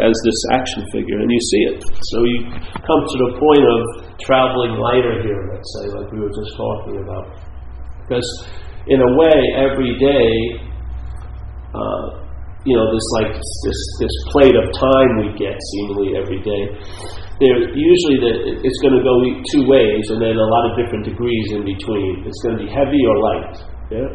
as this action figure, and you see it. So you come to the point of traveling lighter here, let's say, like we were just talking about. Because in a way, every day, uh, you know, this like this this plate of time we get seemingly every day. There usually the, it's going to go two ways, and then a lot of different degrees in between. It's going to be heavy or light. Yeah.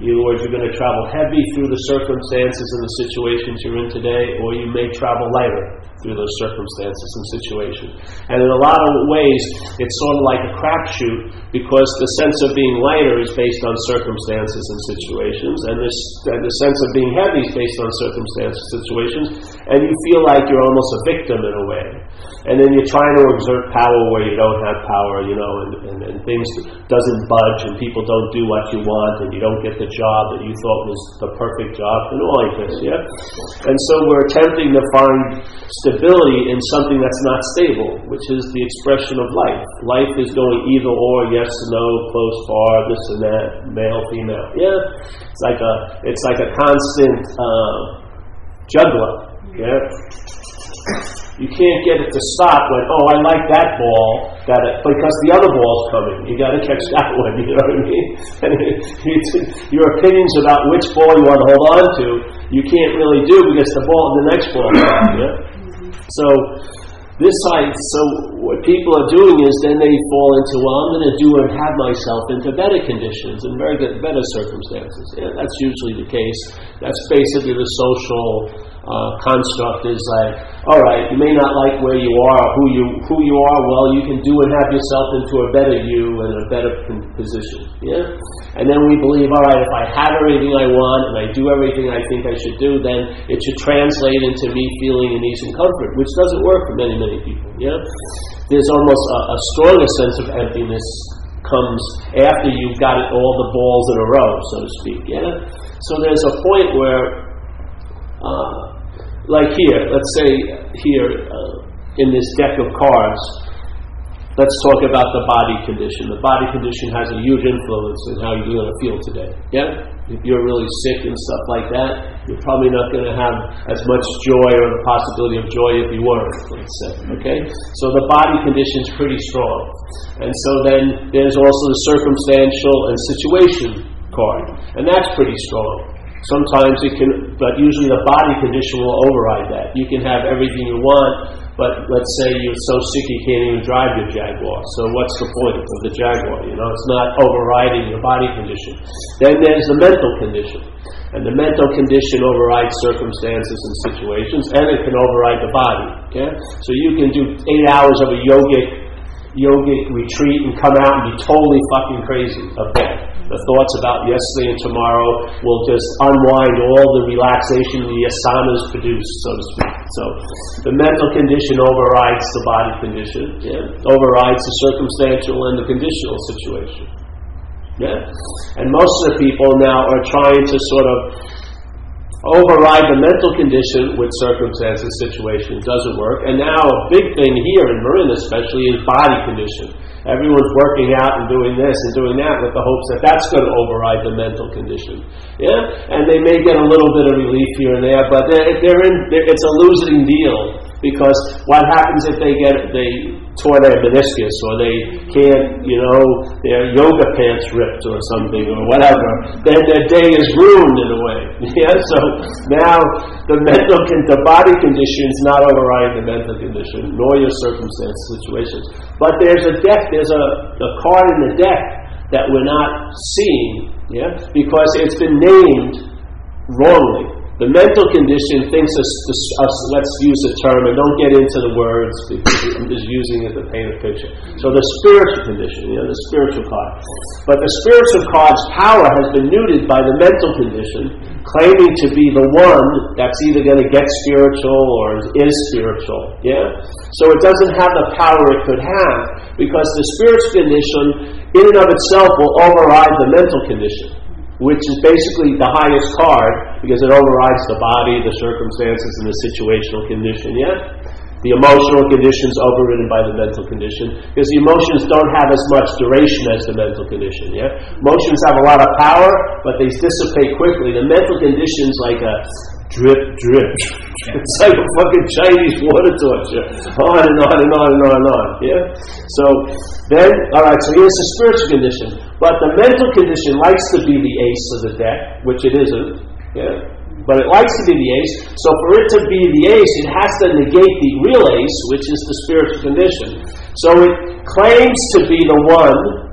Other words, you're going to travel heavy through the circumstances and the situations you're in today, or you may travel lighter through those circumstances and situations. And in a lot of ways, it's sort of like a crapshoot because the sense of being lighter is based on circumstances and situations, and, this, and the sense of being heavy is based on circumstances and situations, and you feel like you're almost a victim in a way and then you're trying to exert power where you don't have power, you know, and, and, and things doesn't budge, and people don't do what you want, and you don't get the job that you thought was the perfect job, and all like this, yeah. And so we're attempting to find stability in something that's not stable, which is the expression of life. Life is going either or, yes, no, close, far, this and that, male, female, yeah. It's like a, it's like a constant uh, juggler, yeah. You can't get it to stop when, oh, I like that ball, that it, because the other ball's coming. You got to catch that one. You know what I mean? And your opinions about which ball you want to hold on to, you can't really do because the ball, the next ball. Yeah? So this side, so what people are doing is then they fall into, well, I'm going to do and have myself into better conditions and very good, better circumstances. Yeah, that's usually the case. That's basically the social uh, construct is like, all right, you may not like where you are, who you who you are. Well, you can do and have yourself into a better you and a better position. Yeah, and then we believe, all right, if I have everything I want and I do everything I think I should do, then it should translate into me feeling an ease and comfort, which doesn't work for many many people. Yeah, there's almost a, a stronger sense of emptiness comes after you've got it, all the balls in a row, so to speak. Yeah, so there's a point where. Uh, like here, let's say here uh, in this deck of cards, let's talk about the body condition. The body condition has a huge influence in how you're going to feel today. Yeah? If you're really sick and stuff like that, you're probably not going to have as much joy or the possibility of joy if you weren't, let's say. Okay? So the body condition is pretty strong. And so then there's also the circumstantial and situation card. And that's pretty strong. Sometimes it can, but usually the body condition will override that. You can have everything you want, but let's say you're so sick you can't even drive your Jaguar. So what's the point of the Jaguar? You know, it's not overriding your body condition. Then there's the mental condition. And the mental condition overrides circumstances and situations, and it can override the body. Okay? So you can do eight hours of a yogic yogic retreat and come out and be totally fucking crazy death the thoughts about yesterday and tomorrow will just unwind all the relaxation the asanas produce, so to speak. So the mental condition overrides the body condition, yeah? overrides the circumstantial and the conditional situation. Yeah? And most of the people now are trying to sort of override the mental condition with circumstances, situation. doesn't work. And now a big thing here in Marin especially is body condition. Everyone's working out and doing this and doing that with the hopes that that's going to override the mental condition. Yeah, and they may get a little bit of relief here and there, but they're, they're in. They're, it's a losing deal because what happens if they get they tore their meniscus or they can't, you know, their yoga pants ripped or something or whatever, then their day is ruined in a way. yeah, so now the mental, con- the body condition is not overriding the mental condition, nor your circumstance situations. But there's a deck, there's a, a card in the deck that we're not seeing, yeah, because it's been named wrongly. The mental condition thinks us, us, let's use a term and don't get into the words because I'm just using it to paint a picture. So the spiritual condition, you know, the spiritual card. But the spiritual card's power has been neutered by the mental condition, claiming to be the one that's either going to get spiritual or is spiritual. Yeah? So it doesn't have the power it could have because the spiritual condition in and of itself will override the mental condition which is basically the highest card because it overrides the body, the circumstances, and the situational condition. Yeah? The emotional condition is overridden by the mental condition because the emotions don't have as much duration as the mental condition. Yeah, emotions have a lot of power, but they dissipate quickly. The mental condition is like a drip, drip. Drip. It's like a fucking Chinese water torture. On and on and on and on and on. Yeah? So then, alright, so here's the spiritual condition. But the mental condition likes to be the ace of the deck, which it isn't. Yeah? But it likes to be the ace. So for it to be the ace, it has to negate the real ace, which is the spiritual condition. So it claims to be the one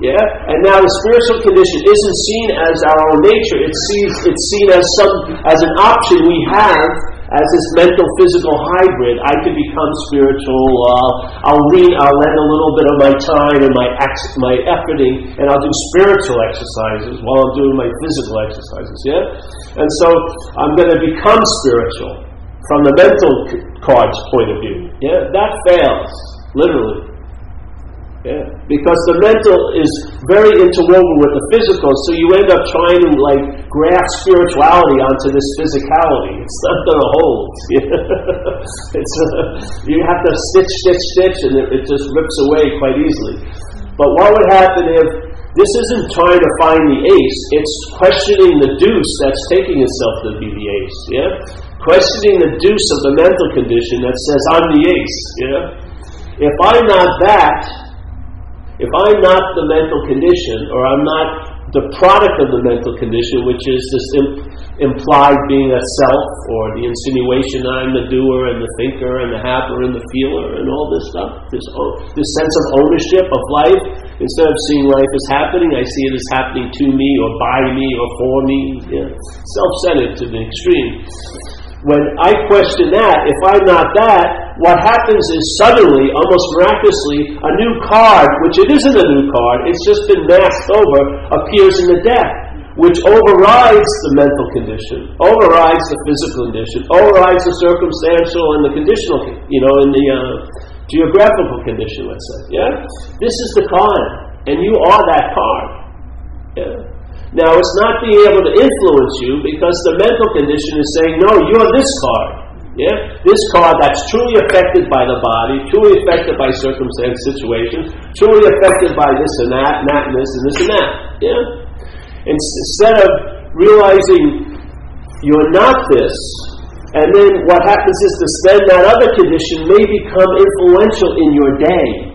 yeah? And now the spiritual condition isn't seen as our own nature. It's seen, it's seen as some as an option we have as this mental physical hybrid. I can become spiritual. Uh, I'll lean, I'll lend a little bit of my time and my ex- my efforting, and I'll do spiritual exercises while I'm doing my physical exercises. Yeah? And so I'm going to become spiritual from the mental card's point of view. Yeah? That fails, literally. Yeah. Because the mental is very interwoven with the physical, so you end up trying to like graft spirituality onto this physicality. It's not going to hold. it's you have to stitch, stitch, stitch, and it, it just rips away quite easily. But what would happen if this isn't trying to find the ace? It's questioning the deuce that's taking itself to be the ace. Yeah, questioning the deuce of the mental condition that says I'm the ace. Yeah, if I'm not that if I'm not the mental condition, or I'm not the product of the mental condition, which is this imp- implied being a self, or the insinuation I'm the doer and the thinker and the haver and the feeler and all this stuff, this, this sense of ownership of life, instead of seeing life as happening, I see it as happening to me or by me or for me. Yeah. Self centered to the extreme when I question that, if I'm not that, what happens is suddenly, almost miraculously, a new card, which it isn't a new card, it's just been masked over, appears in the deck, which overrides the mental condition, overrides the physical condition, overrides the circumstantial and the conditional, you know, in the uh, geographical condition, let's say. Yeah? This is the card, and you are that card. Yeah? Now, it's not being able to influence you because the mental condition is saying, no, you're this card. Yeah? This card that's truly affected by the body, truly affected by circumstance, situations, truly affected by this and that, and that and this and this and that. Yeah? Instead of realizing you're not this, and then what happens is to then that other condition may become influential in your day.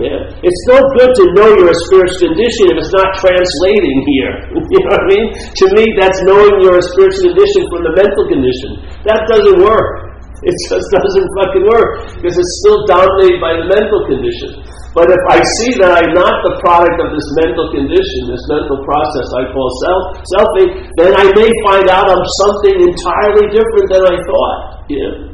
Yeah. It's no good to know your spiritual condition if it's not translating here. you know what I mean? To me, that's knowing your spiritual condition from the mental condition. That doesn't work. It just doesn't fucking work because it's still dominated by the mental condition. But if I see that I'm not the product of this mental condition, this mental process I call self selfing, then I may find out I'm something entirely different than I thought. Yeah.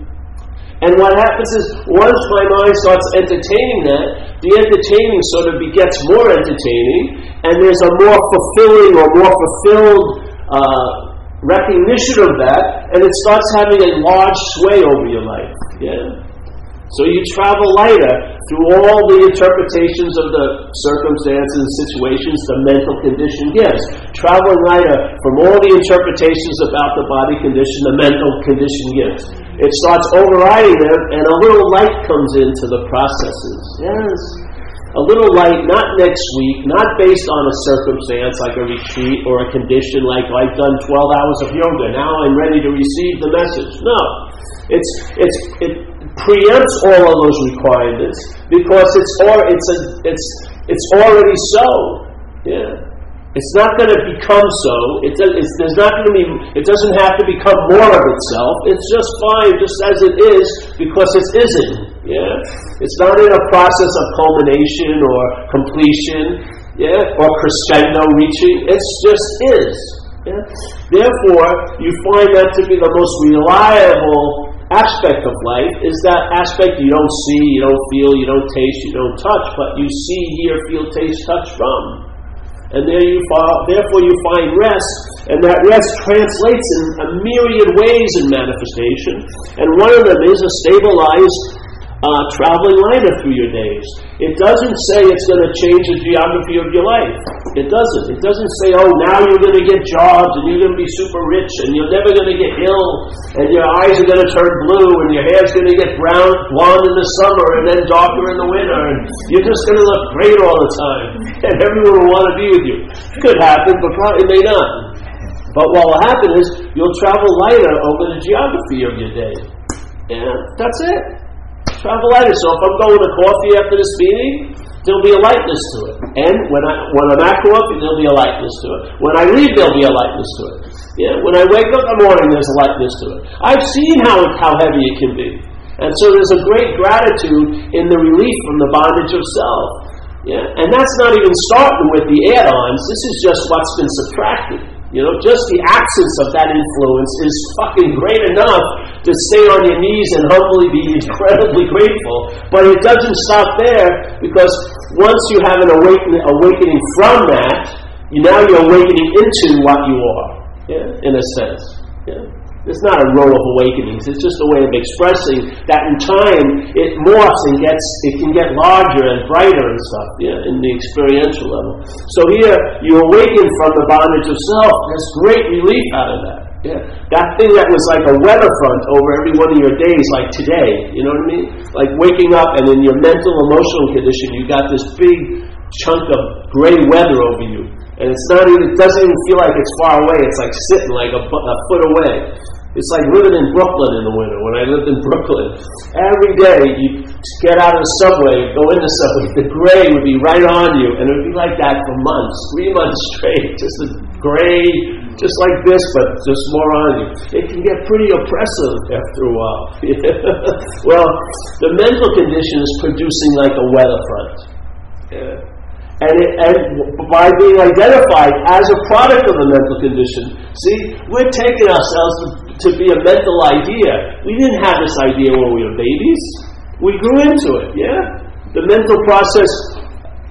And what happens is, once my mind starts entertaining that, the entertaining sort of begets more entertaining, and there's a more fulfilling or more fulfilled uh, recognition of that, and it starts having a large sway over your life. Yeah? So you travel lighter through all the interpretations of the circumstances and situations the mental condition gives. Traveling lighter from all the interpretations about the body condition the mental condition gives. It starts overriding them, and a little light comes into the processes. Yes. A little light, not next week, not based on a circumstance like a retreat or a condition like I've done 12 hours of yoga. Now I'm ready to receive the message. No. It's, it's, it, preempts all of those requirements because it's or it's a, it's it's already so. Yeah. It's not going to become so. It it's, there's not going to be. It doesn't have to become more of itself. It's just fine, just as it is, because it isn't. Yeah. It's not in a process of culmination or completion. Yeah. Or crescendo reaching. It's just is. Yeah? Therefore, you find that to be the most reliable aspect of life is that aspect you don't see, you don't feel, you don't taste, you don't touch, but you see, hear, feel, taste, touch from. And there you fall, therefore you find rest, and that rest translates in a myriad ways in manifestation. And one of them is a stabilized uh, traveling lighter through your days. It doesn't say it's going to change the geography of your life. It doesn't. It doesn't say, oh, now you're going to get jobs and you're going to be super rich and you're never going to get ill and your eyes are going to turn blue and your hair's going to get brown, blonde in the summer and then darker in the winter and you're just going to look great all the time and everyone will want to be with you. It could happen, but probably may not. But what will happen is you'll travel lighter over the geography of your day. And that's it. Travel lighter. So if I'm going to coffee after this meeting, there'll be a lightness to it. And when, I, when I'm at coffee, there'll be a lightness to it. When I leave, there'll be a lightness to it. Yeah, when I wake up in the morning, there's a lightness to it. I've seen how, how heavy it can be. And so there's a great gratitude in the relief from the bondage of self. Yeah? And that's not even starting with the add ons, this is just what's been subtracted. You know, just the absence of that influence is fucking great enough to stay on your knees and humbly be incredibly grateful. But it doesn't stop there because once you have an awakening, awakening from that, you now you're awakening into what you are, yeah, in a sense. Yeah. It's not a row of awakenings. It's just a way of expressing that in time it morphs and gets it can get larger and brighter and stuff, yeah, in the experiential level. So here you awaken from the bondage of self. There's great relief out of that. Yeah. That thing that was like a weather front over every one of your days, like today, you know what I mean? Like waking up and in your mental emotional condition you got this big chunk of gray weather over you. And it's not even, it doesn't even feel like it's far away. It's like sitting like a, a foot away. It's like living in Brooklyn in the winter. When I lived in Brooklyn, every day you get out of the subway, go in the subway, the gray would be right on you, and it would be like that for months, three months straight, just a gray, just like this, but just more on you. It can get pretty oppressive after a while. well, the mental condition is producing like a weather front. Yeah. And, it, and by being identified as a product of the mental condition, see, we're taking ourselves to, to be a mental idea. We didn't have this idea when we were babies. We grew into it, yeah? The mental process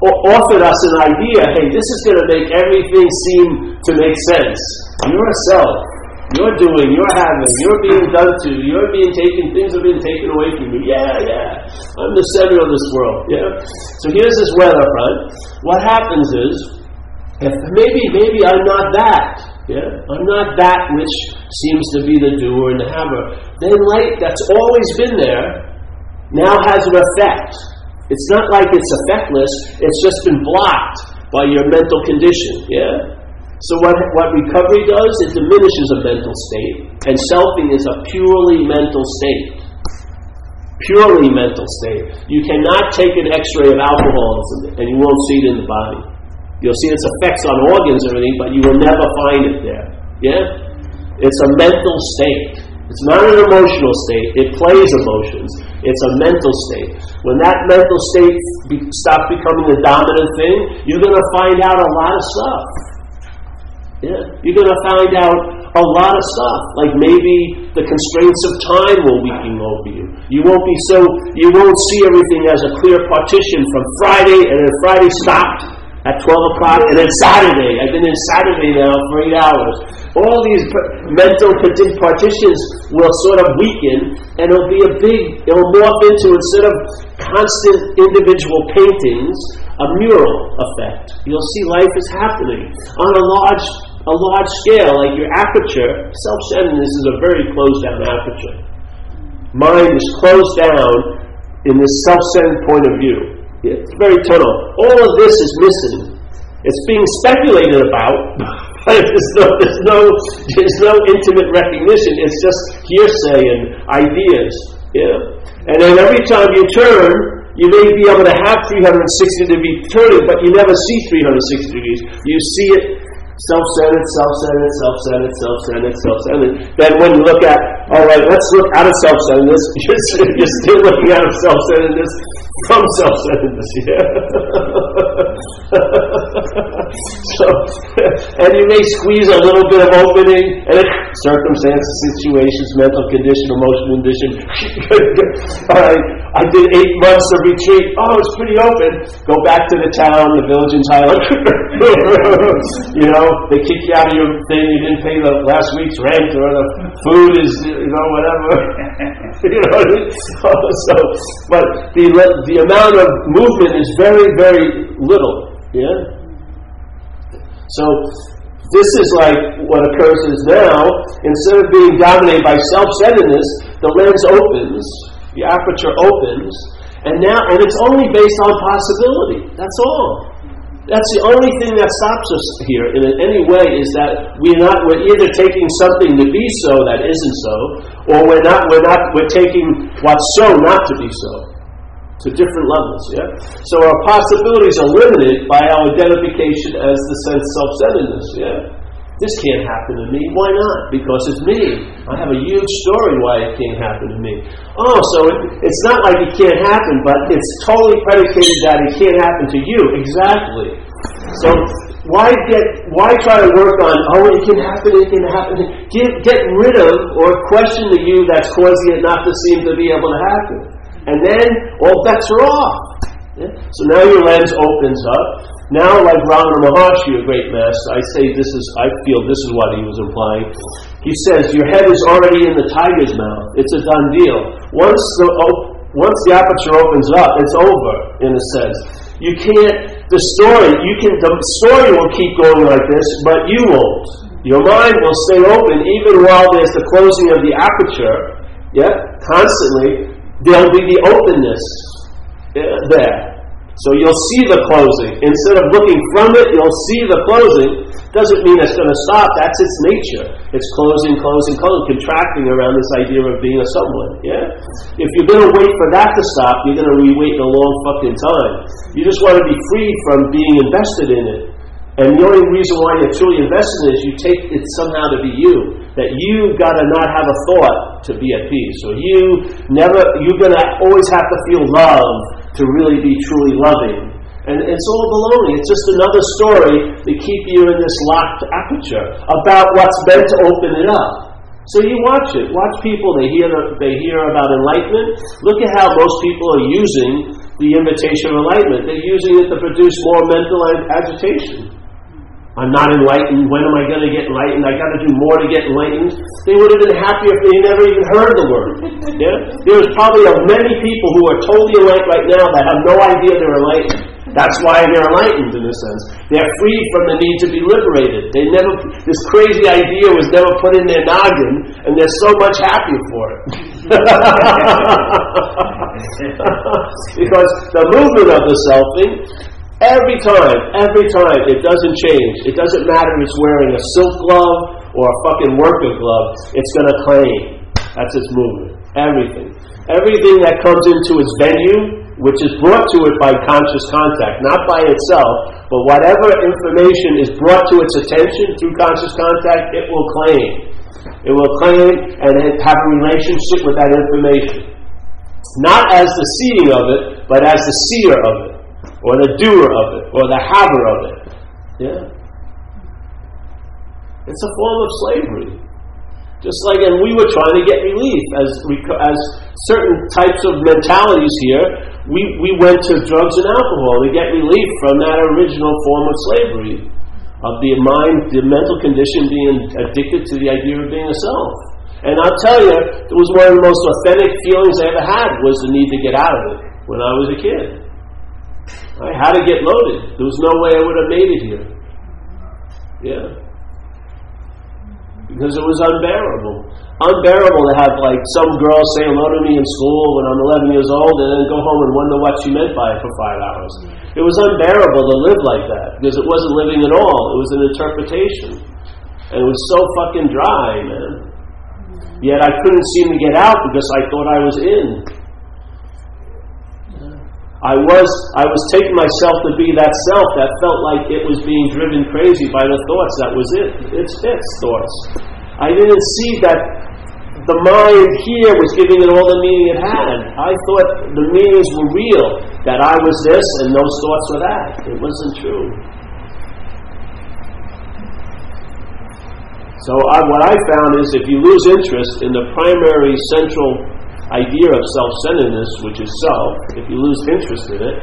offered us an idea hey, this is going to make everything seem to make sense. You're a self. You're doing, you're having, you're being done to, you're being taken, things are being taken away from you. Yeah, yeah. I'm the center of this world. Yeah. So here's this weather front. What happens is, if maybe, maybe I'm not that. Yeah, I'm not that which seems to be the doer and the hammer. Then light that's always been there now has an effect. It's not like it's effectless, it's just been blocked by your mental condition. Yeah? So what, what recovery does, it diminishes a mental state, and selfing is a purely mental state. Purely mental state. You cannot take an x-ray of alcoholism and you won't see it in the body. You'll see its effects on organs and everything, but you will never find it there. Yeah? It's a mental state. It's not an emotional state. It plays emotions. It's a mental state. When that mental state be, stops becoming the dominant thing, you're going to find out a lot of stuff. Yeah. You're going to find out a lot of stuff. Like maybe the constraints of time will weaken over you. You won't be so, you won't see everything as a clear partition from Friday and then Friday stopped at 12 o'clock and then Saturday. I've been in Saturday now for eight hours. All these mental partitions will sort of weaken and it'll be a big, it'll morph into instead of constant individual paintings, a mural effect. You'll see life is happening on a large a large scale, like your aperture, self centeredness is a very closed down aperture. Mind is closed down in this self centered point of view. It's very tunnel. All of this is missing. It's being speculated about, there's no, there's no, there's no intimate recognition. It's just hearsay and ideas. Yeah? And then every time you turn, you may be able to have 360 degree turning, but you never see 360 degrees. You see it self-centered, self-centered, self-centered, self-centered, self-centered. Then when you look at, all right, let's look out of self-centeredness, you're, you're still looking out of self-centeredness from self-centeredness. Yeah. so, and you may squeeze a little bit of opening, and it, circumstances, situations, mental condition, emotional condition. all right, I did eight months of retreat. Oh, it's pretty open. Go back to the town, the village in Thailand. you know, they kick you out of your thing. You didn't pay the last week's rent, or the food is, you know, whatever. you know, so, but the the amount of movement is very, very little. Yeah. So this is like what occurs is now. Instead of being dominated by self-centeredness, the lens opens, the aperture opens, and now, and it's only based on possibility. That's all. That's the only thing that stops us here in any way is that we're not we're either taking something to be so that isn't so, or we're not we're not we're taking what's so not to be so. To different levels, yeah? So our possibilities are limited by our identification as the sense self-centeredness, yeah? This can't happen to me. Why not? Because it's me. I have a huge story why it can't happen to me. Oh, so it, it's not like it can't happen, but it's totally predicated that it can't happen to you. Exactly. So why get why try to work on oh it can happen, it can happen. Get get rid of or question the you that's causing it not to seem to be able to happen. And then all bets are off. Yeah? So now your lens opens up. Now, like Ramana Maharshi, a great master, I say this is, I feel this is what he was implying. He says, Your head is already in the tiger's mouth. It's a done deal. Once the, once the aperture opens up, it's over, in a sense. You can't, the story, you can, the story will keep going like this, but you won't. Your mind will stay open even while there's the closing of the aperture, yeah, constantly. There'll be the openness uh, there. So you'll see the closing. Instead of looking from it, you'll see the closing. Doesn't mean it's going to stop. That's its nature. It's closing, closing, closing, contracting around this idea of being a someone. Yeah? If you're going to wait for that to stop, you're going to be waiting a long fucking time. You just want to be free from being invested in it. And the only reason why you're truly invested in is you take it somehow to be you. That you got to not have a thought to be at peace. So you never, you're to always have to feel love to really be truly loving. And it's all baloney. It's just another story to keep you in this locked aperture about what's meant to open it up. So you watch it. Watch people. They hear the, they hear about enlightenment. Look at how most people are using the invitation of enlightenment. They're using it to produce more mental agitation. I'm not enlightened. When am I going to get enlightened? I got to do more to get enlightened. They would have been happier if they never even heard the word. Yeah? There's probably many people who are totally enlightened right now that have no idea they're enlightened. That's why they're enlightened in a sense. They're free from the need to be liberated. They never, this crazy idea was never put in their noggin, and they're so much happier for it. because the movement of the selfing Every time, every time, it doesn't change. It doesn't matter if it's wearing a silk glove or a fucking worker glove, it's going to claim. That's its movement. Everything. Everything that comes into its venue, which is brought to it by conscious contact, not by itself, but whatever information is brought to its attention through conscious contact, it will claim. It will claim and have a relationship with that information. Not as the seeing of it, but as the seer of it or the doer of it, or the haver of it. Yeah? It's a form of slavery. Just like, and we were trying to get relief as, as certain types of mentalities here, we, we went to drugs and alcohol to get relief from that original form of slavery, of the mind, the mental condition being addicted to the idea of being a self. And I'll tell you, it was one of the most authentic feelings I ever had was the need to get out of it when I was a kid. I had to get loaded. There was no way I would have made it here. Yeah. Because it was unbearable. Unbearable to have like some girl say hello to me in school when I'm 11 years old and then go home and wonder what she meant by it for five hours. It was unbearable to live like that because it wasn't living at all. It was an interpretation. And it was so fucking dry, man. Yet I couldn't seem to get out because I thought I was in. I was, I was taking myself to be that self that felt like it was being driven crazy by the thoughts. That was it. It's its thoughts. I didn't see that the mind here was giving it all the meaning it had. I thought the meanings were real, that I was this and those thoughts were that. It wasn't true. So I, what I found is if you lose interest in the primary central idea of self-centeredness, which is self, if you lose interest in it,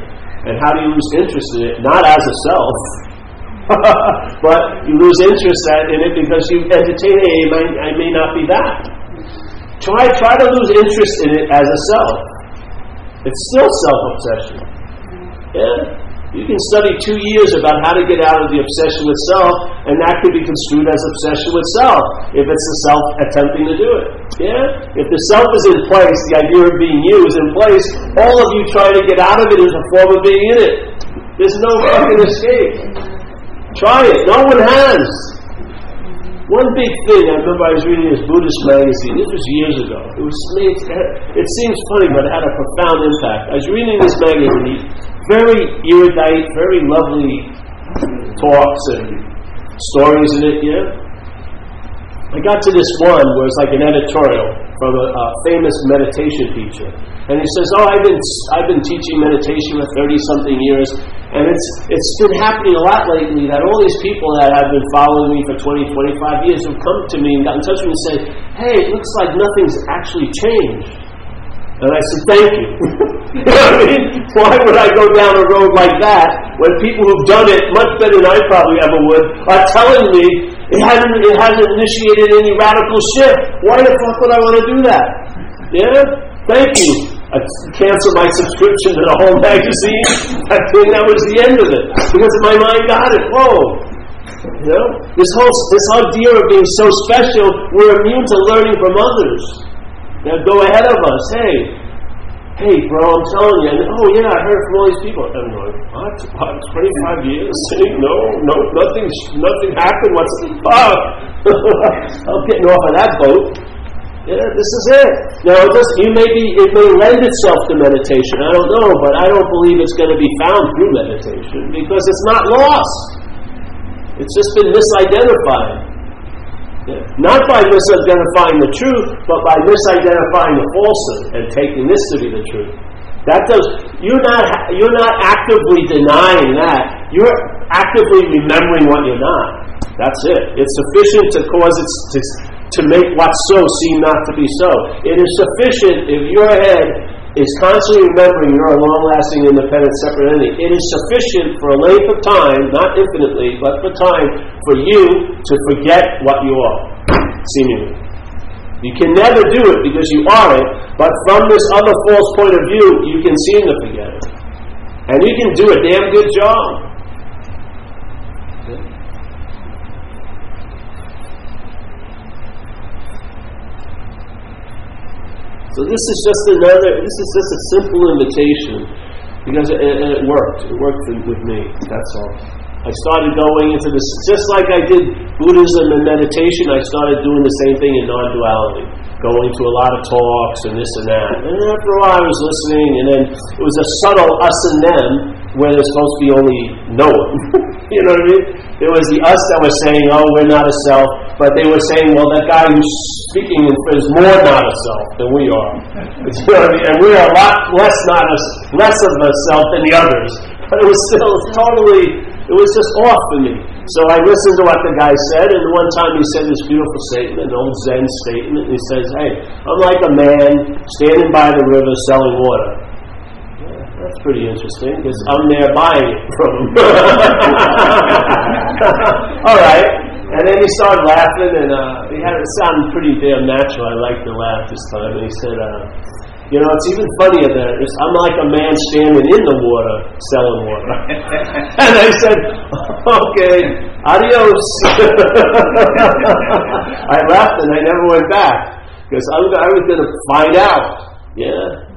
and how do you lose interest in it? Not as a self, but you lose interest in it because you entertain, hey, I may, not be that. Try, try to lose interest in it as a self. It's still self-obsession. Yeah? You can study two years about how to get out of the obsession with self, and that could be construed as obsession with self if it's the self attempting to do it. Yeah? If the self is in place, the idea of being you is in place, all of you trying to get out of it is a form of being in it. There's no fucking escape. Try it. No one has. One big thing, I remember I was reading this Buddhist magazine, this was years ago. It was it seems funny, but it had a profound impact. I was reading this magazine, very erudite, very lovely talks and stories in it, yeah? I got to this one where it's like an editorial from a, a famous meditation teacher. And he says, "Oh, I've been I've been teaching meditation for thirty something years, and it's it's been happening a lot lately that all these people that have been following me for 20, 25 years have come to me and got in touch with me and said, "Hey, it looks like nothing's actually changed." And I said, "Thank you." you know I mean? Why would I go down a road like that when people who've done it much better than I probably ever would are telling me it hasn't it hasn't initiated any radical shift? Why the fuck would I want to do that? Yeah. Thank you. I canceled my subscription to the whole magazine. I think that was the end of it because my mind got it. Whoa. You know, this whole this whole idea of being so special, we're immune to learning from others. That go ahead of us. Hey, hey, bro, I'm telling you. And, oh yeah, I heard from all these people. I'm like, what? what 25 years? no, no, nothing, nothing happened. What's the fuck? I'm getting off of that boat. Yeah, this is it. Now, it, you may be, it may lend itself to meditation. I don't know, but I don't believe it's going to be found through meditation because it's not lost. It's just been misidentified. Not by misidentifying the truth, but by misidentifying the falsehood and taking this to be the truth. That does. You're not. You're not actively denying that. You're actively remembering what you're not. That's it. It's sufficient to cause it to to make what's so seem not to be so. It is sufficient if your head is constantly remembering you're a long lasting, independent, separate entity. It is sufficient for a length of time, not infinitely, but for time, for you to forget what you are, seemingly. You can never do it because you are it, but from this other false point of view, you can seem to forget it. And you can do a damn good job. So this is just another, this is just a simple invitation because it, it, worked. It worked with me. That's all. I started going into this, just like I did Buddhism and meditation, I started doing the same thing in non duality. Going to a lot of talks and this and that. And after a while I was listening, and then it was a subtle us and them where there's supposed to be only no one. you know what I mean? It was the us that was saying, oh, we're not a self, but they were saying, well, that guy who's speaking is more not a self than we are. You know what I mean? And we are a lot less not a, less of a self than the others. But it was still totally, it was just off for me. So I listened to what the guy said, and one time he said this beautiful statement, an old Zen statement. He says, hey, I'm like a man standing by the river selling water. That's pretty interesting because I'm there buying it from him. All right. And then he started laughing, and uh, he had it sound pretty damn natural. I liked the laugh this time. And he said, uh, You know, it's even funnier that I'm like a man standing in the water selling water. and I said, Okay, adios. I left and I never went back because I was going to find out. Yeah.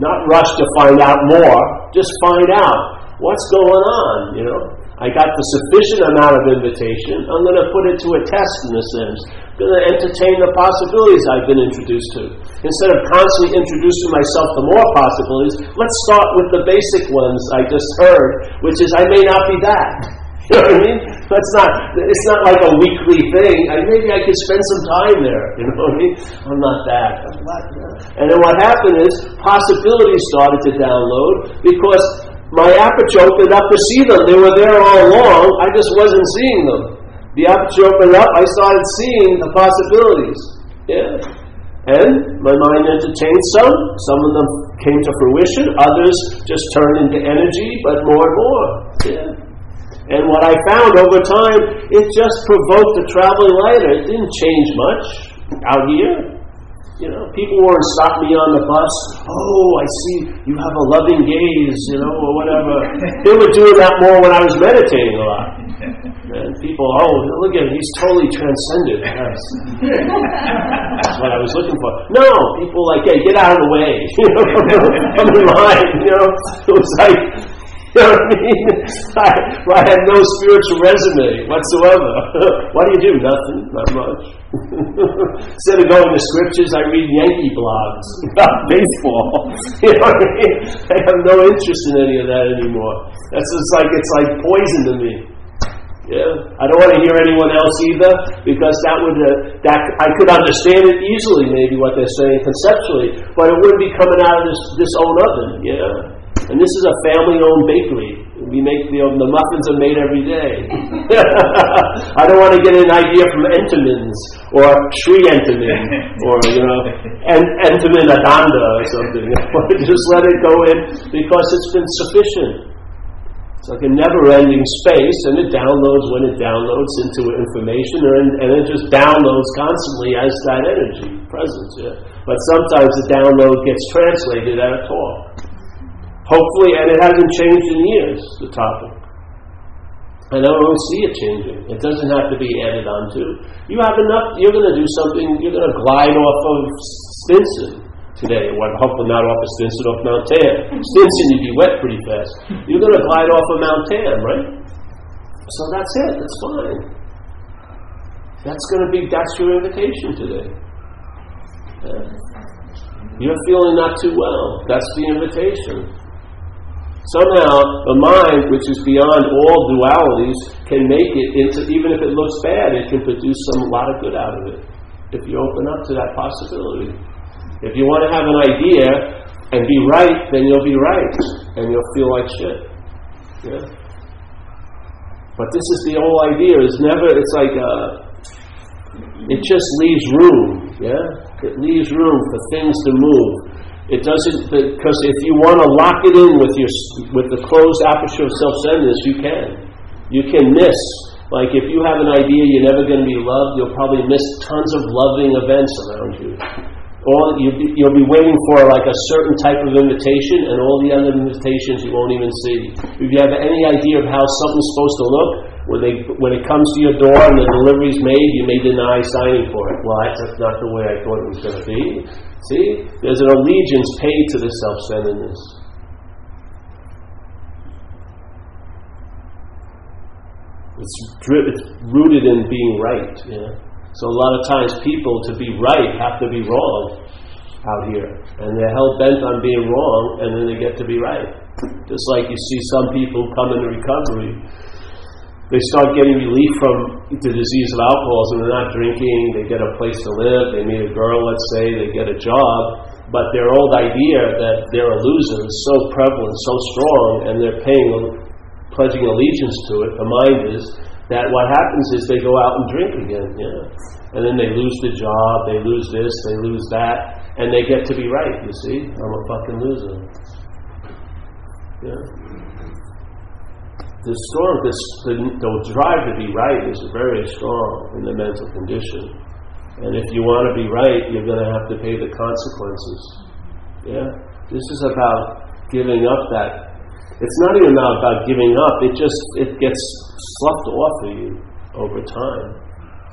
Not rush to find out more, just find out what's going on, you know. I got the sufficient amount of invitation. I'm going to put it to a test in a sense. I'm going to entertain the possibilities I've been introduced to. Instead of constantly introducing myself to more possibilities, let's start with the basic ones I just heard, which is I may not be that. You know what I mean? That's not. It's not like a weekly thing. I, maybe I could spend some time there. You know what I mean? I'm not that. I'm not that. And then what happened is possibilities started to download because my aperture opened up to see them. They were there all along. I just wasn't seeing them. The aperture opened up. I started seeing the possibilities. Yeah. And my mind entertained some. Some of them came to fruition. Others just turned into energy, but more and more. Yeah. And what I found over time, it just provoked a traveling lighter. It didn't change much out here. You know, people weren't stopping me on the bus. Oh, I see you have a loving gaze, you know, or whatever. they were doing that more when I was meditating a lot. And people, oh, look at him, he's totally transcended. That's what I was looking for. No, people like, hey, get out of the way. You know, I'm in line. You know, it was like You know what I mean? I, I have no spiritual resume whatsoever. what do you do? Nothing. Not much. Instead of going to scriptures, I read Yankee blogs about baseball. you know what I mean? I have no interest in any of that anymore. That's just like it's like poison to me. Yeah, I don't want to hear anyone else either because that would uh, that I could understand it easily, maybe what they're saying conceptually, but it wouldn't be coming out of this this own oven. Yeah. And this is a family-owned bakery. We make the, the muffins are made every day. I don't want to get an idea from Entenmann's or Sri Entenmann or you know en, Entenmann Adanda or something. Just let it go in because it's been sufficient. It's like a never-ending space, and it downloads when it downloads into information, and, and it just downloads constantly as that energy presence. Yeah. But sometimes the download gets translated at a talk. Hopefully, and it hasn't changed in years, the topic. I don't see it changing. It doesn't have to be added onto. You have enough, you're going to do something, you're going to glide off of Stinson today. Well, hopefully not off of Stinson, off Mount Tam. Stinson, you'd be wet pretty fast. You're going to glide off of Mount Tam, right? So that's it. That's fine. That's going to be, that's your invitation today. Yeah. You're feeling not too well. That's the invitation. Somehow, the mind, which is beyond all dualities, can make it into, even if it looks bad, it can produce some lot of good out of it. If you open up to that possibility. If you want to have an idea and be right, then you'll be right. And you'll feel like shit. Yeah? But this is the whole idea. It's never, it's like, uh, it just leaves room. Yeah? It leaves room for things to move. It doesn't because if you want to lock it in with your with the closed aperture of self-centeredness, you can. You can miss. Like if you have an idea you're never going to be loved, you'll probably miss tons of loving events around you. Or you'll be, you'll be waiting for like a certain type of invitation, and all the other invitations you won't even see. If you have any idea of how something's supposed to look, when they when it comes to your door and the delivery's made, you may deny signing for it. Well, that's not the way I thought it was going to be. See? There's an allegiance paid to the self centeredness. It's, it's rooted in being right. So a lot of times people, to be right, have to be wrong out here. And they're hell bent on being wrong, and then they get to be right. Just like you see some people come into recovery they start getting relief from the disease of alcoholism. They're not drinking, they get a place to live, they meet a girl, let's say, they get a job. But their old idea that they're a loser is so prevalent, so strong, and they're paying, pledging allegiance to it, the mind is, that what happens is they go out and drink again. Yeah. And then they lose the job, they lose this, they lose that, and they get to be right, you see? I'm a fucking loser. Yeah the strong, this, the, the drive to be right is very strong in the mental condition. And if you want to be right, you're going to have to pay the consequences. Yeah? This is about giving up that. It's not even about giving up, it just it gets sloughed off of you over time.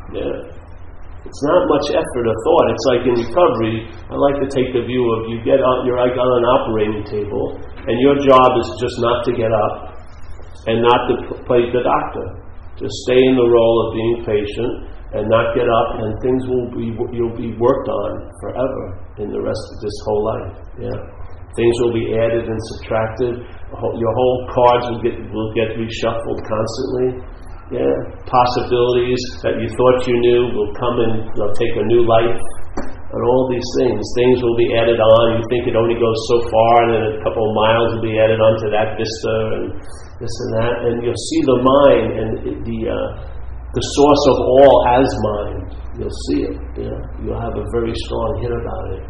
Yeah. It's not much effort or thought. It's like in recovery, I like to take the view of you get on, you're like on an operating table, and your job is just not to get up, and not to play the doctor. Just stay in the role of being patient and not get up, and things will be you'll be worked on forever in the rest of this whole life. Yeah, things will be added and subtracted. Your whole cards will get will get reshuffled constantly. Yeah, possibilities that you thought you knew will come and they'll take a new life and all these things. Things will be added on. You think it only goes so far, and then a couple of miles will be added onto that vista, and this and that, and you'll see the mind and the uh, the source of all as mind. You'll see it. You know? You'll have a very strong hit about it.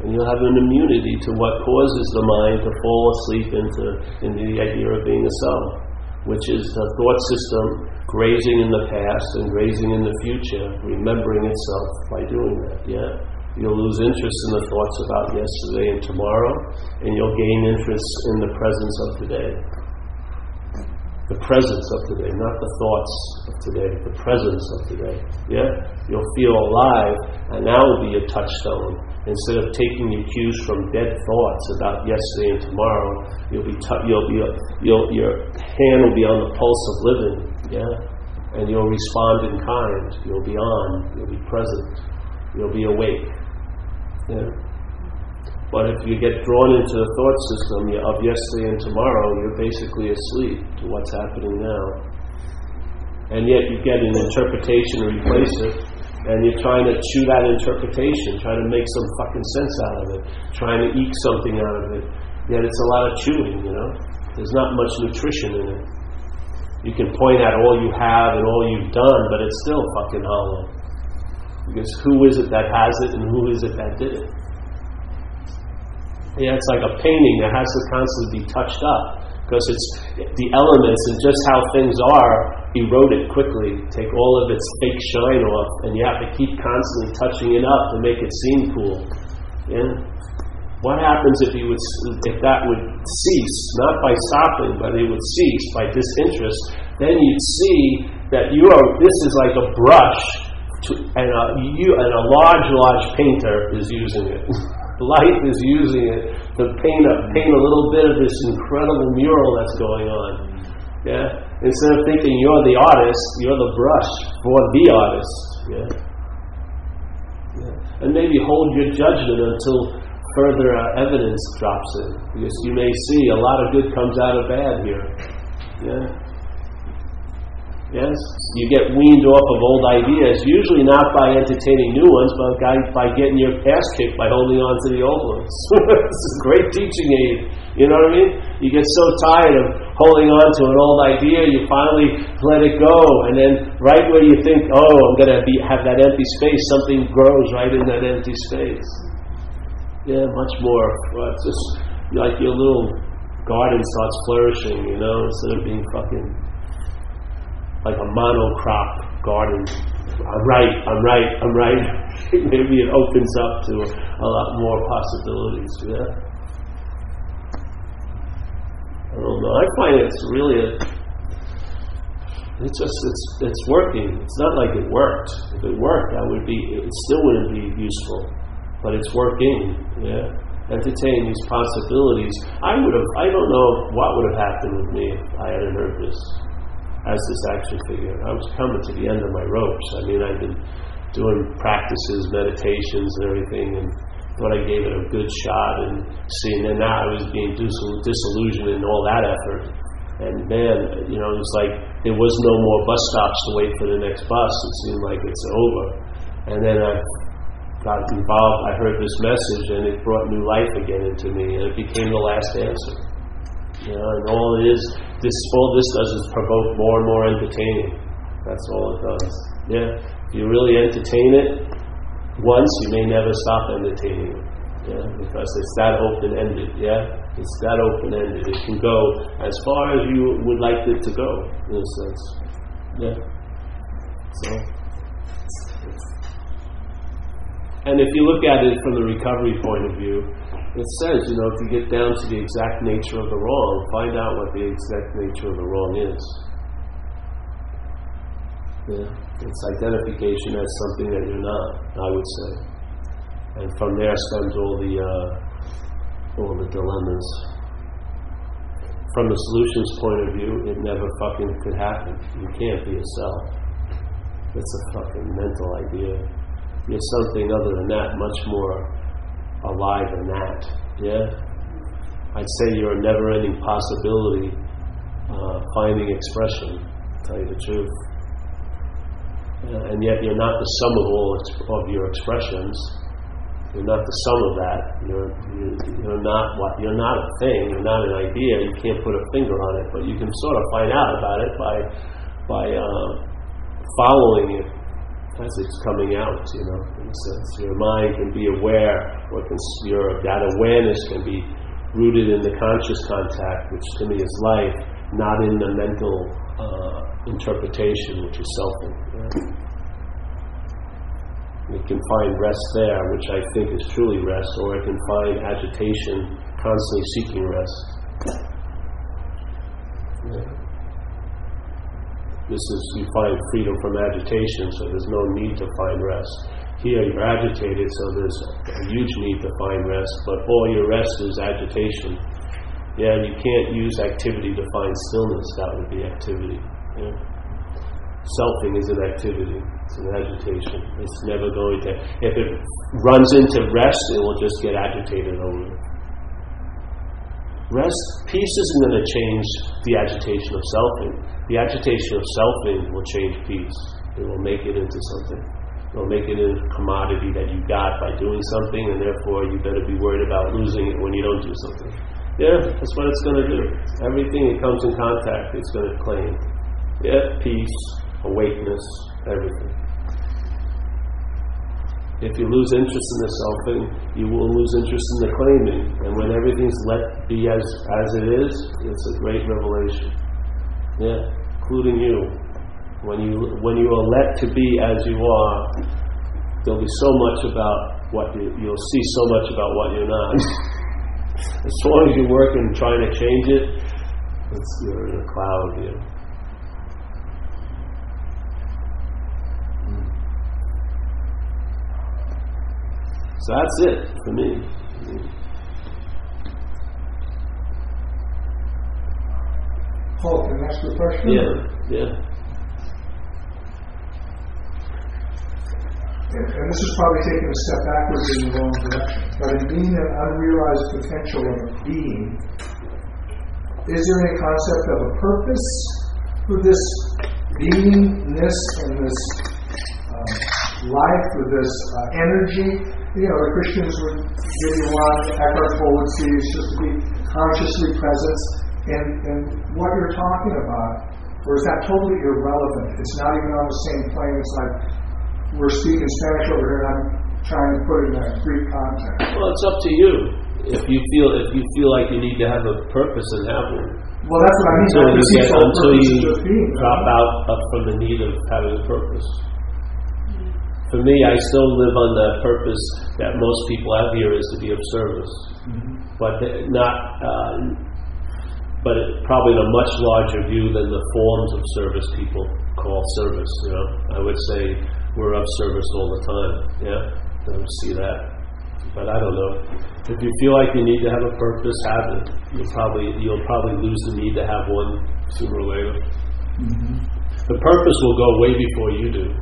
And you'll have an immunity to what causes the mind to fall asleep into, into the idea of being a self, which is the thought system grazing in the past and grazing in the future, remembering itself by doing that. Yeah? You'll lose interest in the thoughts about yesterday and tomorrow, and you'll gain interest in the presence of today. The presence of today, not the thoughts of today, the presence of today. Yeah? You'll feel alive, and that will be a touchstone. Instead of taking your cues from dead thoughts about yesterday and tomorrow, you'll be tu- you'll be you'll, your hand will be on the pulse of living. Yeah? And you'll respond in kind. You'll be on. You'll be present. You'll be awake. Yeah? But if you get drawn into the thought system of yesterday and tomorrow, you're basically asleep to what's happening now. And yet you get an interpretation to replace it, and you're trying to chew that interpretation, trying to make some fucking sense out of it, trying to eke something out of it. Yet it's a lot of chewing, you know? There's not much nutrition in it. You can point at all you have and all you've done, but it's still fucking hollow. Because who is it that has it and who is it that did it? Yeah, it's like a painting that has to constantly be touched up because it's the elements and just how things are erode it quickly, take all of its fake shine off, and you have to keep constantly touching it up to make it seem cool. Yeah. What happens if you would if that would cease, not by stopping, but it would cease by disinterest? Then you'd see that you are. This is like a brush, to, and a, you and a large, large painter is using it. Light is using it to paint a, paint a little bit of this incredible mural that's going on. Yeah? Instead of thinking you're the artist, you're the brush for the artist. Yeah? yeah. And maybe hold your judgment until further uh, evidence drops in. Because you may see a lot of good comes out of bad here. Yeah? Yes? You get weaned off of old ideas, usually not by entertaining new ones, but by getting your ass kicked by holding on to the old ones. it's a great teaching aid. You know what I mean? You get so tired of holding on to an old idea, you finally let it go, and then right where you think, oh, I'm going to have that empty space, something grows right in that empty space. Yeah, much more. Well, it's just like your little garden starts flourishing, you know, instead of being fucking like a monocrop garden. I'm right, I'm right, I'm right. Maybe it opens up to a lot more possibilities. Yeah. I don't know. I find it's really a. It's just it's it's working. It's not like it worked. If it worked, that would be it still wouldn't be useful. But it's working. Yeah. Entertain these possibilities. I would have. I don't know what would have happened with me if I hadn't heard this as this action figure. I was coming to the end of my ropes. I mean, I'd been doing practices, meditations, and everything, and thought I gave it a good shot, and seeing, and now I was being disillusioned in all that effort. And man, you know, it was like there was no more bus stops to wait for the next bus. It seemed like it's over. And then I got involved. I heard this message, and it brought new life again into me, and it became the last answer. You know, and all it is this all this does is provoke more and more entertaining. That's all it does. Yeah. If you really entertain it once, you may never stop entertaining it. Yeah, because it's that open ended. Yeah, it's that open ended. It can go as far as you would like it to go, in a sense. Yeah. So. And if you look at it from the recovery point of view, it says, you know, if you get down to the exact nature of the wrong, find out what the exact nature of the wrong is. Yeah. It's identification as something that you're not, I would say. And from there stems all the uh, all the dilemmas. From the solutions point of view, it never fucking could happen. You can't be yourself. self. It's a fucking mental idea. You're something other than that, much more alive in that. Yeah? I'd say you're a never ending possibility uh, finding expression, to tell you the truth. Uh, and yet you're not the sum of all of your expressions. You're not the sum of that. You're, you're not what you're not a thing. You're not an idea. You can't put a finger on it, but you can sort of find out about it by by uh, following it as it's coming out, you know, in a sense. Your mind can be aware, or can, your, that awareness can be rooted in the conscious contact, which to me is life, not in the mental uh, interpretation, which is selfing. Yeah. It can find rest there, which I think is truly rest, or it can find agitation, constantly seeking rest. Yeah. This is, you find freedom from agitation, so there's no need to find rest. Here you're agitated, so there's a huge need to find rest, but all your rest is agitation. Yeah, you can't use activity to find stillness, that would be activity. Yeah. Selfing is an activity, it's an agitation. It's never going to, if it runs into rest, it will just get agitated over it. Rest, peace isn't going to change the agitation of selfing. The agitation of selfing will change peace. It will make it into something. It will make it into a commodity that you got by doing something, and therefore you better be worried about losing it when you don't do something. Yeah, that's what it's going to do. Everything it comes in contact, it's going to claim. Yeah, peace, awakeness, everything. If you lose interest in the selfing, you will lose interest in the claiming. And when everything's let be as, as it is, it's a great revelation. Yeah, including you. When you when you are let to be as you are, there'll be so much about what you you'll see so much about what you're not. as long as you work and trying to change it, it's, you're in a cloud here. So that's it for me. Paul, can I ask you a question? Yeah, yeah. And this is probably taking a step backwards in the wrong direction. But in being an unrealized potential of a being, is there any concept of a purpose for this beingness and this uh, life, for this uh, energy? You know, the Christians would give you one, Eckhart Tolle would see is just to be consciously present in, and what you're talking about, or is that totally irrelevant? It's not even on the same plane. It's like we're speaking Spanish over here and I'm trying to put it in a Greek context. Well, it's up to you. If you feel if you feel like you need to have a purpose and have one. Well, that's what I mean. Until you, get, until you being, drop right? out up from the need of having a purpose for me, I still live on the purpose that most people have here is to be of service, mm-hmm. but not, uh, but it, probably in a much larger view than the forms of service people call service. You know, I would say we're of service all the time. Yeah, I don't see that, but I don't know. If you feel like you need to have a purpose, have it. You'll probably you'll probably lose the need to have one sooner or later. Mm-hmm. The purpose will go way before you do.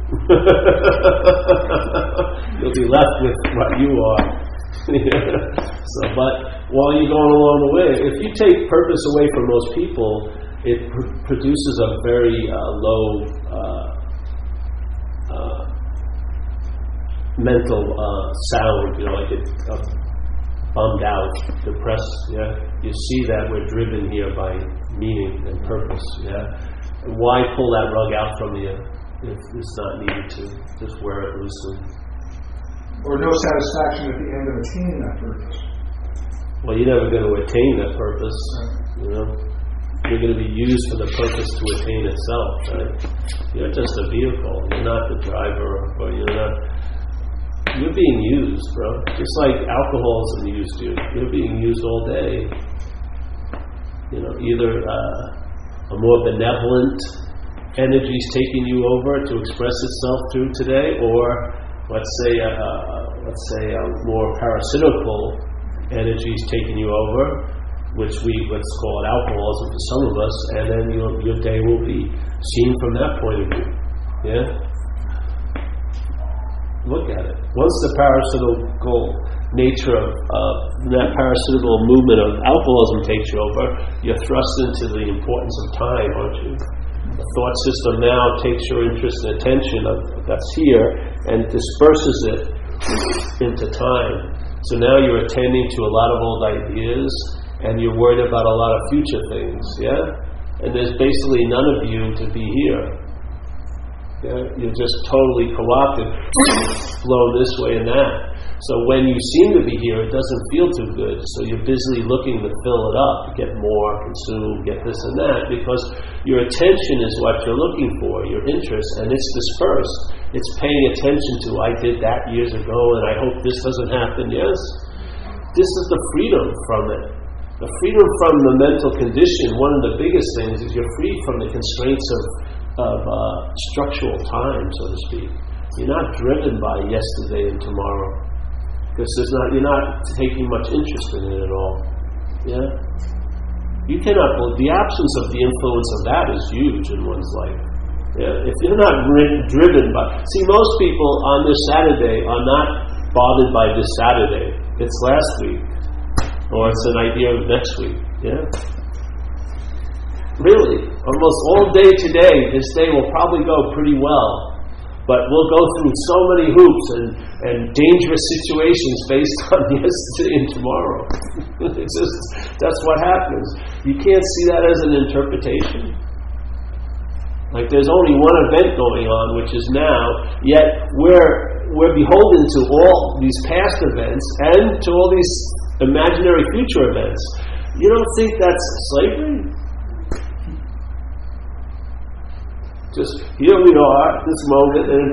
You'll be left with what you are. so, but while you're going along the way, if you take purpose away from most people, it pr- produces a very uh, low uh, uh, mental uh, sound. You know, like it uh, bummed out, depressed. Yeah, you see that we're driven here by meaning and purpose. Yeah why pull that rug out from you if it's not needed to? Just wear it loosely. Or no satisfaction at the end of attaining that purpose. Well, you're never going to attain that purpose. Right. You know, you're going to be used for the purpose to attain itself. Right? You're just a vehicle. You're not the driver, or you're not. You're being used, bro. Just like alcoholism used you. You're being used all day. You know, either. Uh, a more benevolent energy is taking you over to express itself through today, or let's say a, a let's say a more parasitical energy is taking you over, which we let's call it alcoholism for some of us, and then your your day will be seen from that point of view. Yeah. Look at it. Once the parasitical nature of that parasitical movement of alcoholism takes you over, you're thrust into the importance of time, aren't you? The thought system now takes your interest and attention of, that's here and disperses it into time. So now you're attending to a lot of old ideas and you're worried about a lot of future things, yeah? And there's basically none of you to be here. Yeah? You're just totally co opted, flow this way and that. So when you seem to be here, it doesn't feel too good. So you're busily looking to fill it up, get more, consume, get this and that, because your attention is what you're looking for, your interest, and it's dispersed. It's paying attention to, I did that years ago, and I hope this doesn't happen. Yes? This is the freedom from it. The freedom from the mental condition, one of the biggest things is you're free from the constraints of of uh, structural time, so to speak. You're not driven by yesterday and tomorrow because there's not you're not taking much interest in it at all. Yeah, you cannot. The absence of the influence of that is huge in one's life. Yeah? If you're not driven by, see, most people on this Saturday are not bothered by this Saturday. It's last week, or it's an idea of next week. Yeah. Really, almost all day today, this day will probably go pretty well. But we'll go through so many hoops and, and dangerous situations based on yesterday and tomorrow. it's just, that's what happens. You can't see that as an interpretation. Like there's only one event going on, which is now, yet we're, we're beholden to all these past events and to all these imaginary future events. You don't think that's slavery? Just here we are, at this moment, and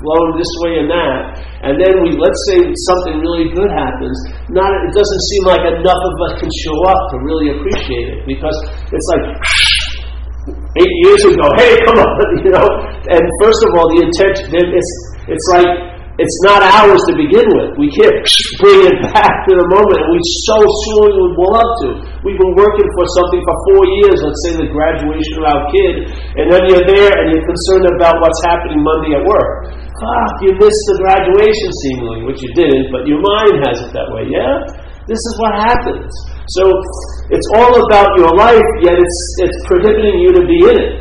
blown this way and that. And then we, let's say something really good happens. Not, it doesn't seem like enough of us can show up to really appreciate it because it's like eight years ago. Hey, come on, you know. And first of all, the intention. It's it's like it's not ours to begin with. We can't bring it back to the moment, and we so soon would love to. We've been working for something for four years, let's say the graduation of our kid, and then you're there and you're concerned about what's happening Monday at work. Ah, you missed the graduation seemingly, which you didn't, but your mind has it that way, yeah? This is what happens. So it's all about your life, yet it's, it's prohibiting you to be in it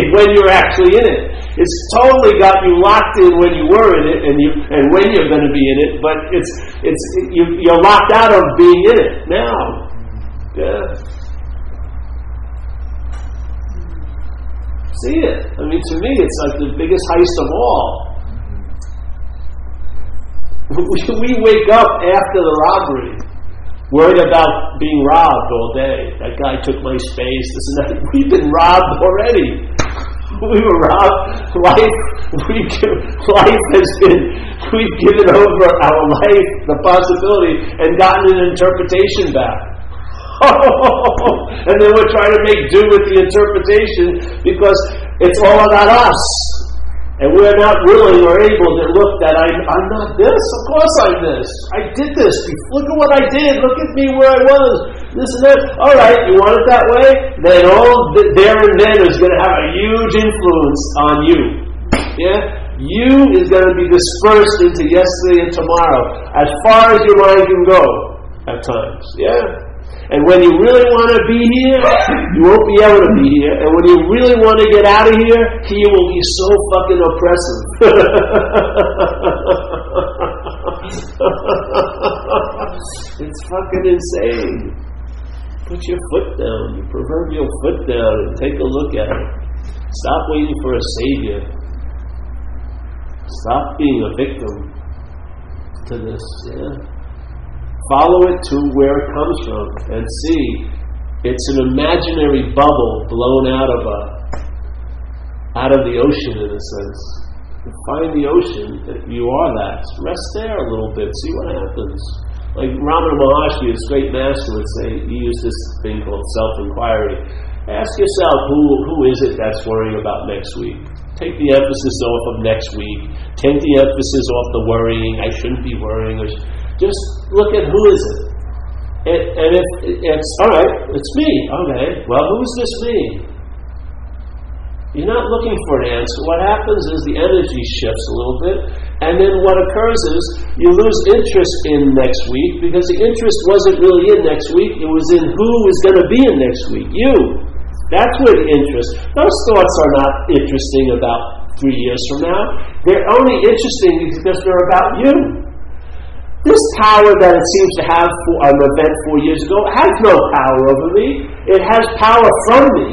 when you're actually in it. It's totally got you locked in when you were in it and, you, and when you're going to be in it, but it's, it's, you, you're locked out of being in it now. Yeah. See it. I mean, to me, it's like the biggest heist of all. We wake up after the robbery worried about being robbed all day. That guy took my space. This and that. We've been robbed already. We were robbed. Life, we life has been. We've given over our life, the possibility, and gotten an interpretation back. and then we're trying to make do with the interpretation because it's all about us. And we're not willing or able to look that I'm, I'm not this. Of course I'm this. I did this. Look at what I did. Look at me where I was. This and that. All right, you want it that way? Then all th- there and then is going to have a huge influence on you. Yeah? You is going to be dispersed into yesterday and tomorrow as far as your mind can go at times. Yeah? And when you really want to be here, you won't be able to be here. And when you really want to get out of here, here will be so fucking oppressive. it's fucking insane. Put your foot down, your proverbial foot down, and take a look at it. Stop waiting for a savior. Stop being a victim to this, yeah? Follow it to where it comes from and see it's an imaginary bubble blown out of a out of the ocean in a sense. find the ocean that you are that. Rest there a little bit, see what happens. Like Ramana Maharshi, his great master, would say, he used this thing called self-inquiry. Ask yourself, who, who is it that's worrying about next week? Take the emphasis off of next week. Take the emphasis off the worrying. I shouldn't be worrying. Just look at who is it. it and if it's, all right, it's me. Okay, well, who's this me? You're not looking for an answer. What happens is the energy shifts a little bit, and then what occurs is you lose interest in next week because the interest wasn't really in next week, it was in who is going to be in next week. You. That's where the interest. Those thoughts are not interesting about three years from now. They're only interesting because they're about you. This power that it seems to have for an event four years ago has no power over me. It has power from me.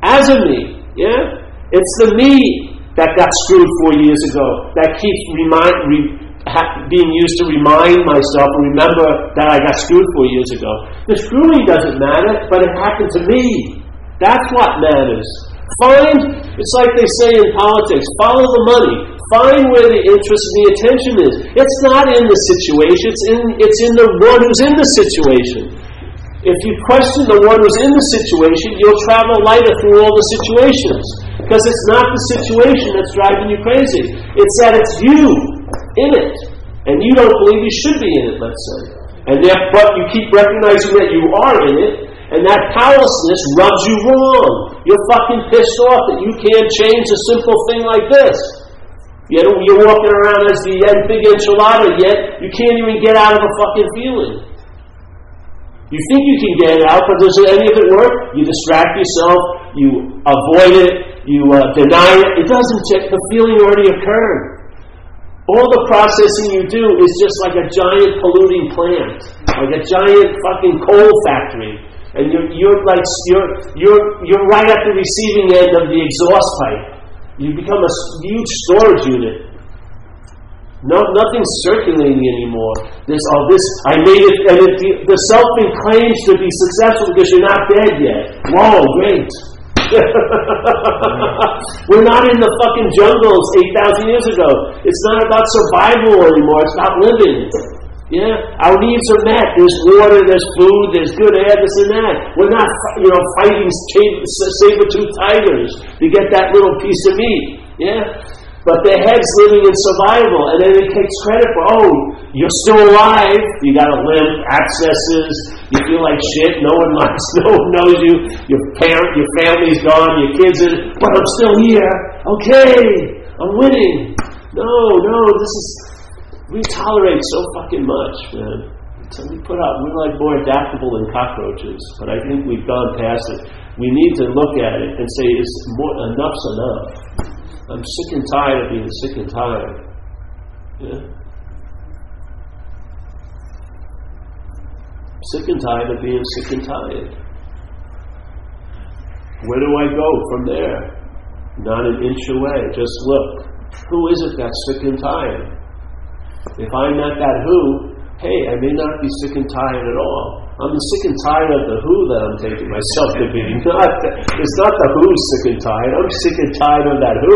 As a me. Yeah? It's the me that got screwed four years ago that keeps remind, re, ha, being used to remind myself and remember that I got screwed four years ago. The screwing doesn't matter, but it happened to me. That's what matters. Find, it's like they say in politics, follow the money. Find where the interest and the attention is. It's not in the situation, it's in, it's in the one who's in the situation. If you question the one who's in the situation, you'll travel lighter through all the situations. Because it's not the situation that's driving you crazy. It's that it's you in it. And you don't believe you should be in it, let's say. And yet, but you keep recognizing that you are in it, and that powerlessness rubs you wrong. You're fucking pissed off that you can't change a simple thing like this. Yet you're walking around as the big enchilada, yet you can't even get out of a fucking feeling. You think you can get it out, but does any of it work? You distract yourself, you avoid it, you uh, deny it. It doesn't. Check. The feeling already occurred. All the processing you do is just like a giant polluting plant, like a giant fucking coal factory, and you're, you're like you're you're you're right at the receiving end of the exhaust pipe. You become a huge storage unit. No, nothing's circulating anymore. This, oh, this, I made it, and it, the self claims to be successful because you're not dead yet. Whoa, great. We're not in the fucking jungles 8,000 years ago. It's not about survival anymore, it's about living. Yeah, our needs are met. There's water, there's food, there's good air, this and that. We're not, you know, fighting saber-toothed tigers to get that little piece of meat. Yeah, but their head's living in survival, and then it takes credit for, oh, you're still alive, you got a limp, abscesses, you feel like shit, no one likes, no one knows you, your parent, your family's gone, your kids are, but I'm still here, okay, I'm winning. No, no, this is, we tolerate so fucking much, man. So we put out, we're like more adaptable than cockroaches, but I think we've gone past it. We need to look at it and say, is more, enough's enough. I'm sick and tired of being sick and tired. Yeah? Sick and tired of being sick and tired. Where do I go from there? Not an inch away. Just look. Who is it that's sick and tired? If I'm not that who, hey, I may not be sick and tired at all. I'm sick and tired of the who that I'm taking myself to be. Not, it's not the who's sick and tired. I'm sick and tired of that who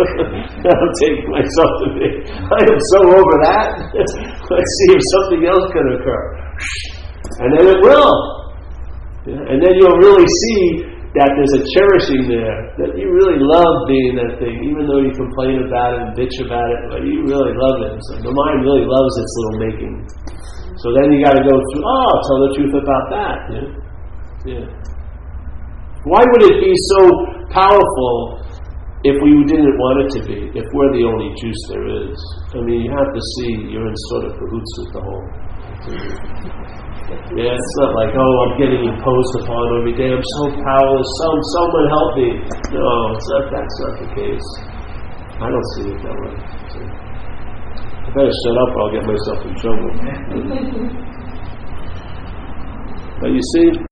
that I'm taking myself to be. I am so over that. Let's see if something else can occur. And then it will. And then you'll really see that there's a cherishing there, that you really love being that thing, even though you complain about it and bitch about it, but you really love it. So the mind really loves its little making. So then you got to go through, oh, tell the truth about that. Yeah? yeah. Why would it be so powerful if we didn't want it to be, if we're the only juice there is? I mean, you have to see you're in sort of cahoots with the whole. Yeah, it's not like, oh, I'm getting imposed upon every day. I'm so powerless. Some, someone help me. No, it's not, that's not the case. I don't see it that way. So better shut up or I'll get myself in trouble. but you see,